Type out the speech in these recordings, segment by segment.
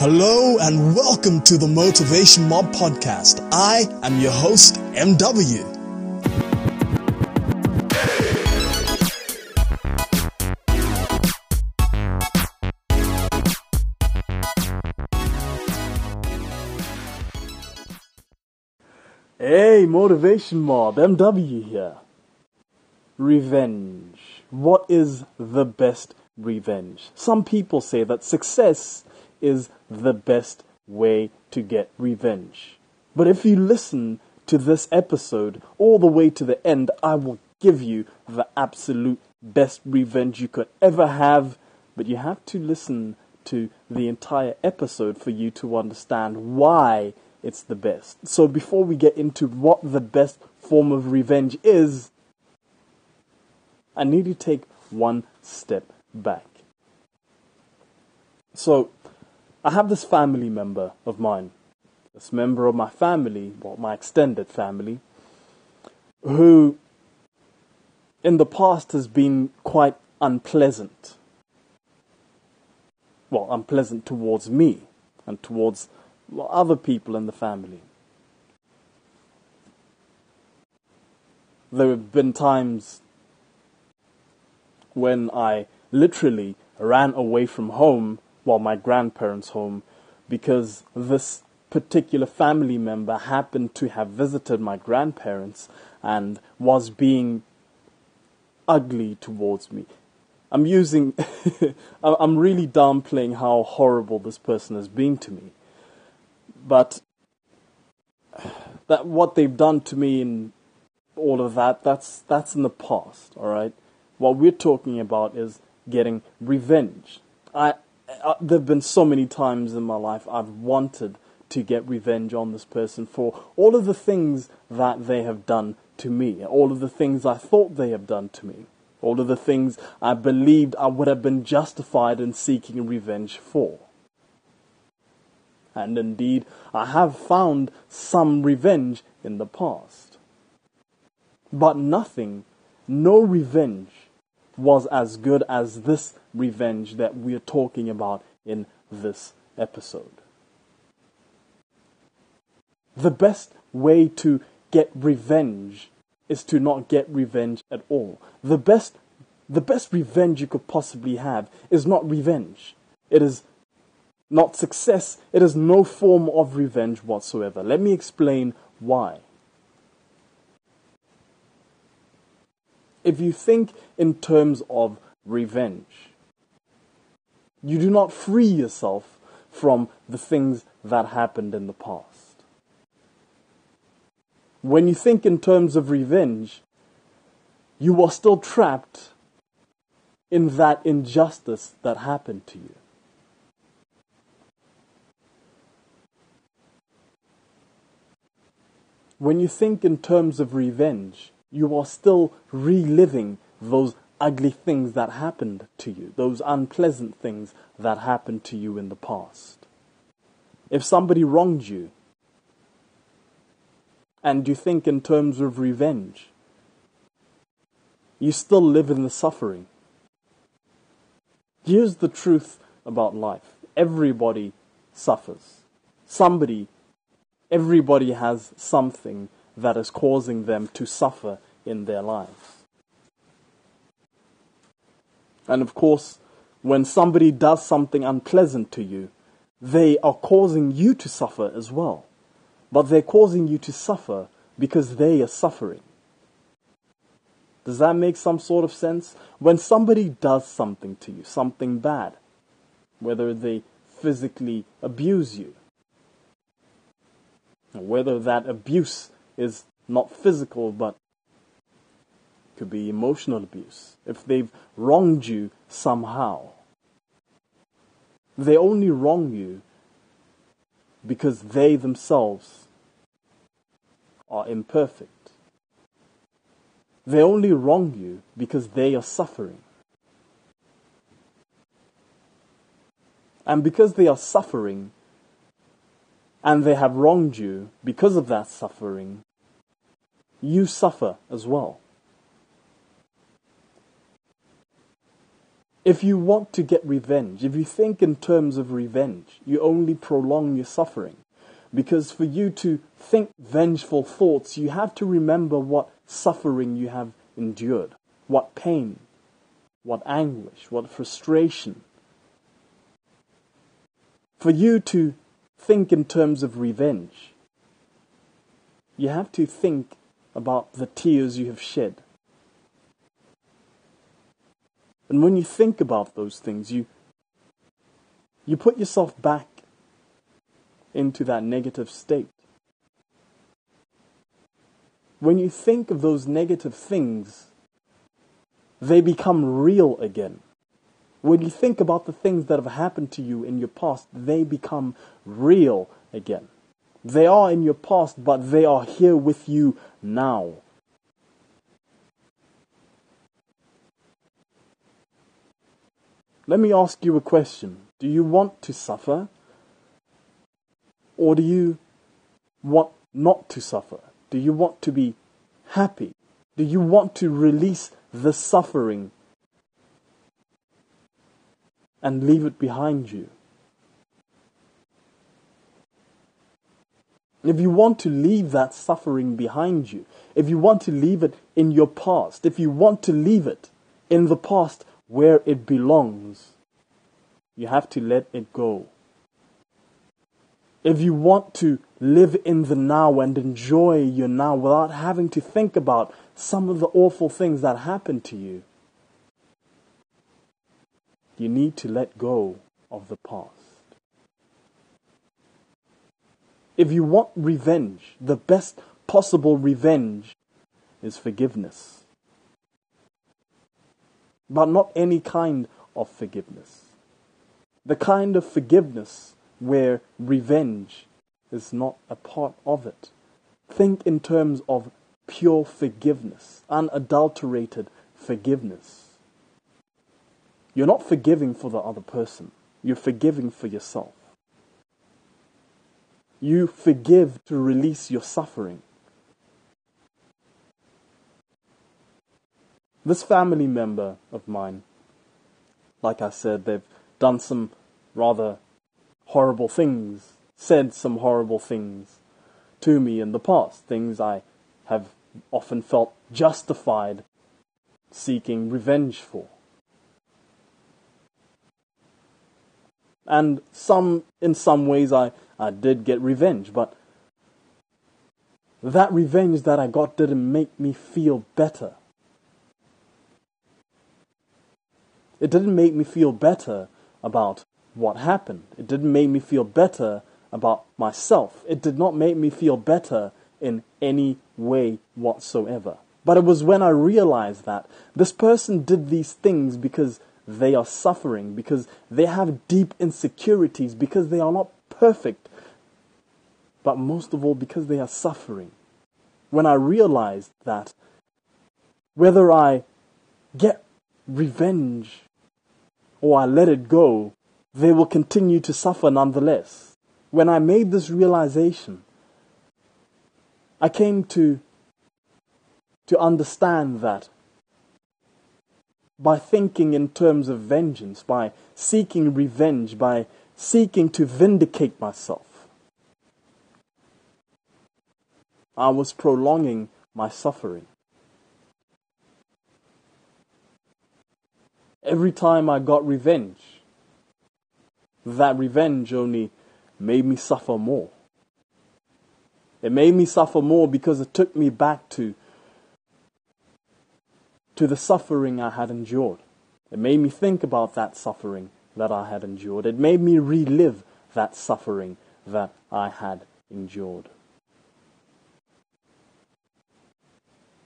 Hello and welcome to the Motivation Mob podcast. I am your host, MW. Hey, Motivation Mob, MW here. Revenge. What is the best revenge? Some people say that success is the best way to get revenge. But if you listen to this episode all the way to the end, I will give you the absolute best revenge you could ever have. But you have to listen to the entire episode for you to understand why it's the best. So before we get into what the best form of revenge is, I need to take one step back. So, I have this family member of mine, this member of my family, well, my extended family, who in the past has been quite unpleasant. Well, unpleasant towards me and towards other people in the family. There have been times when I literally ran away from home well, my grandparents' home, because this particular family member happened to have visited my grandparents and was being ugly towards me. I'm using, I'm really downplaying how horrible this person has been to me. But that what they've done to me and all of that, that's that's in the past, all right? What we're talking about is getting revenge. I uh, there have been so many times in my life I've wanted to get revenge on this person for all of the things that they have done to me, all of the things I thought they have done to me, all of the things I believed I would have been justified in seeking revenge for. And indeed, I have found some revenge in the past. But nothing, no revenge, was as good as this revenge that we're talking about in this episode. The best way to get revenge is to not get revenge at all. The best the best revenge you could possibly have is not revenge. It is not success. It is no form of revenge whatsoever. Let me explain why. If you think in terms of revenge, you do not free yourself from the things that happened in the past. When you think in terms of revenge, you are still trapped in that injustice that happened to you. When you think in terms of revenge, you are still reliving those ugly things that happened to you, those unpleasant things that happened to you in the past. If somebody wronged you, and you think in terms of revenge, you still live in the suffering. Here's the truth about life everybody suffers. Somebody, everybody has something that is causing them to suffer in their lives. And of course, when somebody does something unpleasant to you, they are causing you to suffer as well. But they're causing you to suffer because they are suffering. Does that make some sort of sense? When somebody does something to you, something bad, whether they physically abuse you, whether that abuse is not physical but could be emotional abuse, if they've wronged you somehow. They only wrong you because they themselves are imperfect. They only wrong you because they are suffering. And because they are suffering, and they have wronged you because of that suffering, you suffer as well. If you want to get revenge, if you think in terms of revenge, you only prolong your suffering. Because for you to think vengeful thoughts, you have to remember what suffering you have endured, what pain, what anguish, what frustration. For you to think in terms of revenge, you have to think about the tears you have shed. And when you think about those things, you, you put yourself back into that negative state. When you think of those negative things, they become real again. When you think about the things that have happened to you in your past, they become real again. They are in your past, but they are here with you now. Let me ask you a question. Do you want to suffer? Or do you want not to suffer? Do you want to be happy? Do you want to release the suffering and leave it behind you? If you want to leave that suffering behind you, if you want to leave it in your past, if you want to leave it in the past where it belongs, you have to let it go. If you want to live in the now and enjoy your now without having to think about some of the awful things that happened to you, you need to let go of the past. If you want revenge, the best possible revenge is forgiveness. But not any kind of forgiveness. The kind of forgiveness where revenge is not a part of it. Think in terms of pure forgiveness, unadulterated forgiveness. You're not forgiving for the other person, you're forgiving for yourself. You forgive to release your suffering. This family member of mine, like I said, they've done some rather horrible things, said some horrible things to me in the past, things I have often felt justified seeking revenge for. And some, in some ways, I, I did get revenge, but that revenge that I got didn't make me feel better. It didn't make me feel better about what happened. It didn't make me feel better about myself. It did not make me feel better in any way whatsoever. But it was when I realized that this person did these things because they are suffering, because they have deep insecurities, because they are not perfect, but most of all because they are suffering. When I realized that whether I get revenge or I let it go, they will continue to suffer nonetheless. When I made this realization, I came to, to understand that by thinking in terms of vengeance, by seeking revenge, by seeking to vindicate myself, I was prolonging my suffering. Every time I got revenge, that revenge only made me suffer more. It made me suffer more because it took me back to, to the suffering I had endured. It made me think about that suffering that I had endured. It made me relive that suffering that I had endured.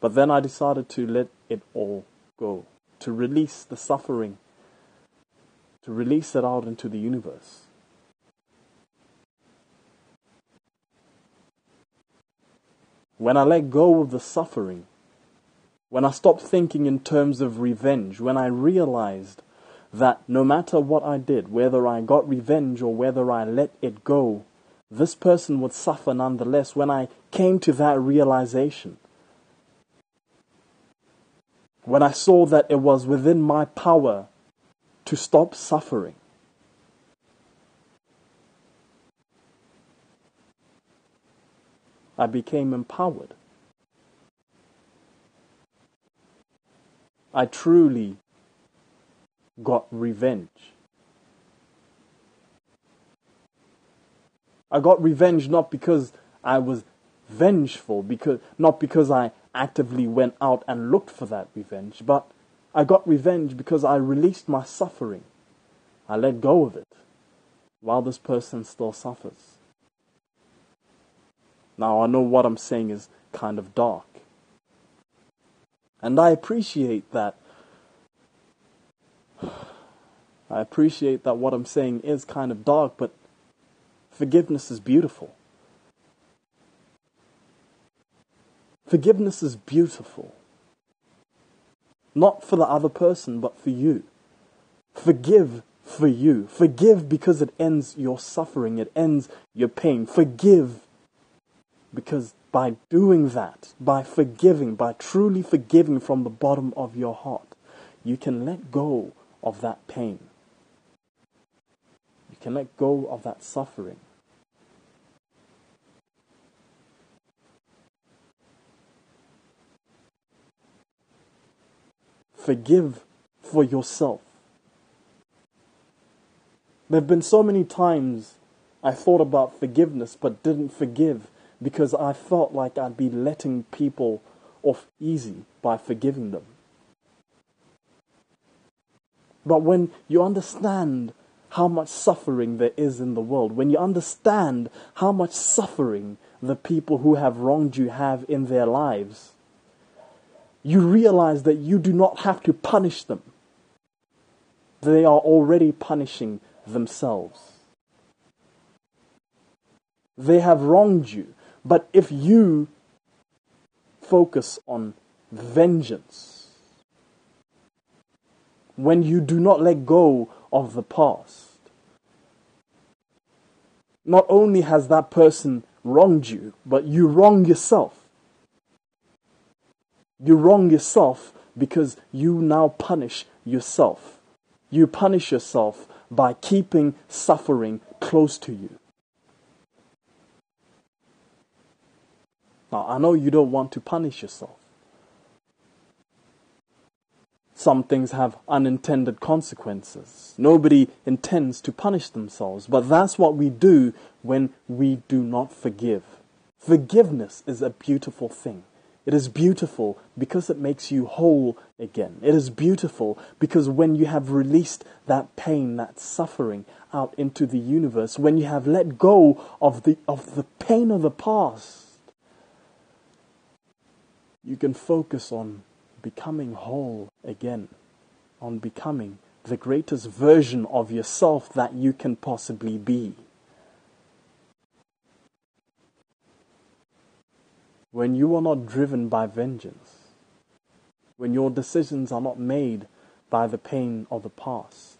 But then I decided to let it all go, to release the suffering to release it out into the universe. When I let go of the suffering, when I stopped thinking in terms of revenge, when I realized that no matter what I did, whether I got revenge or whether I let it go, this person would suffer nonetheless. When I came to that realization, when I saw that it was within my power to stop suffering. I became empowered. I truly got revenge. I got revenge not because I was vengeful, because not because I actively went out and looked for that revenge, but I got revenge because I released my suffering. I let go of it while this person still suffers. Now, I know what I'm saying is kind of dark. And I appreciate that. I appreciate that what I'm saying is kind of dark, but forgiveness is beautiful. Forgiveness is beautiful. Not for the other person, but for you. Forgive for you. Forgive because it ends your suffering, it ends your pain. Forgive because by doing that, by forgiving, by truly forgiving from the bottom of your heart, you can let go of that pain. You can let go of that suffering. Forgive for yourself. There have been so many times I thought about forgiveness but didn't forgive because I felt like I'd be letting people off easy by forgiving them. But when you understand how much suffering there is in the world, when you understand how much suffering the people who have wronged you have in their lives, you realize that you do not have to punish them. They are already punishing themselves. They have wronged you. But if you focus on vengeance, when you do not let go of the past, not only has that person wronged you, but you wrong yourself. You wrong yourself because you now punish yourself. You punish yourself by keeping suffering close to you. Now, I know you don't want to punish yourself. Some things have unintended consequences. Nobody intends to punish themselves, but that's what we do when we do not forgive. Forgiveness is a beautiful thing. It is beautiful because it makes you whole again. It is beautiful because when you have released that pain, that suffering out into the universe, when you have let go of the, of the pain of the past, you can focus on becoming whole again, on becoming the greatest version of yourself that you can possibly be. When you are not driven by vengeance, when your decisions are not made by the pain of the past,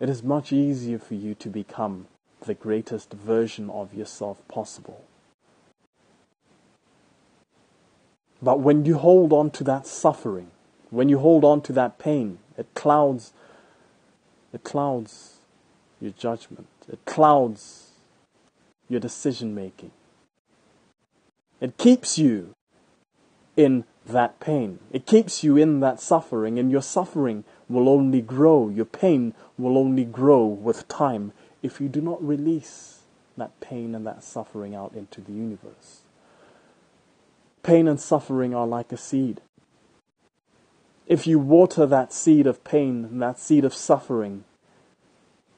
it is much easier for you to become the greatest version of yourself possible. But when you hold on to that suffering, when you hold on to that pain, it clouds it clouds your judgment. It clouds your decision making. It keeps you in that pain. It keeps you in that suffering, and your suffering will only grow. Your pain will only grow with time if you do not release that pain and that suffering out into the universe. Pain and suffering are like a seed. If you water that seed of pain that seed of suffering,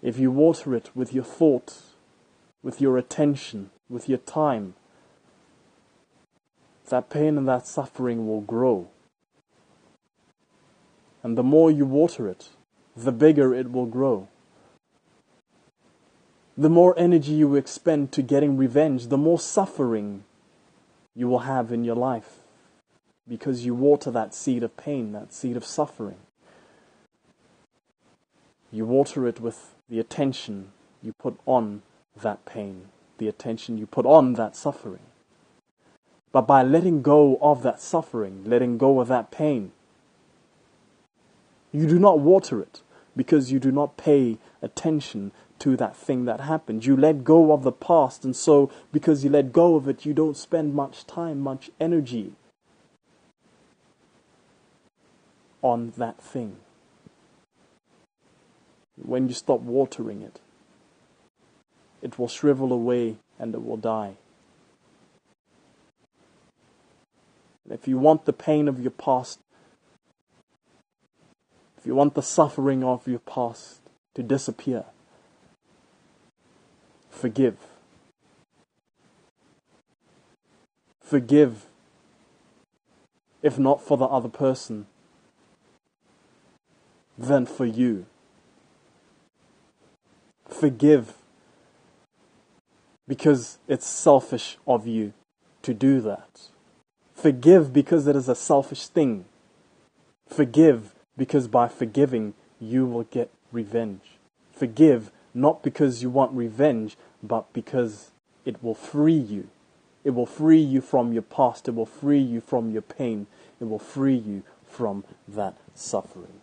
if you water it with your thoughts, with your attention, with your time, that pain and that suffering will grow. And the more you water it, the bigger it will grow. The more energy you expend to getting revenge, the more suffering you will have in your life because you water that seed of pain, that seed of suffering. You water it with the attention you put on that pain, the attention you put on that suffering. But by letting go of that suffering, letting go of that pain, You do not water it because you do not pay attention to that thing that happened. You let go of the past, and so because you let go of it, you don't spend much time, much energy on that thing. When you stop watering it, it will shrivel away and it will die. If you want the pain of your past, if you want the suffering of your past to disappear, forgive. Forgive, if not for the other person, then for you. Forgive because it's selfish of you to do that. Forgive because it is a selfish thing. Forgive because by forgiving you will get revenge. Forgive not because you want revenge, but because it will free you. It will free you from your past. It will free you from your pain. It will free you from that suffering.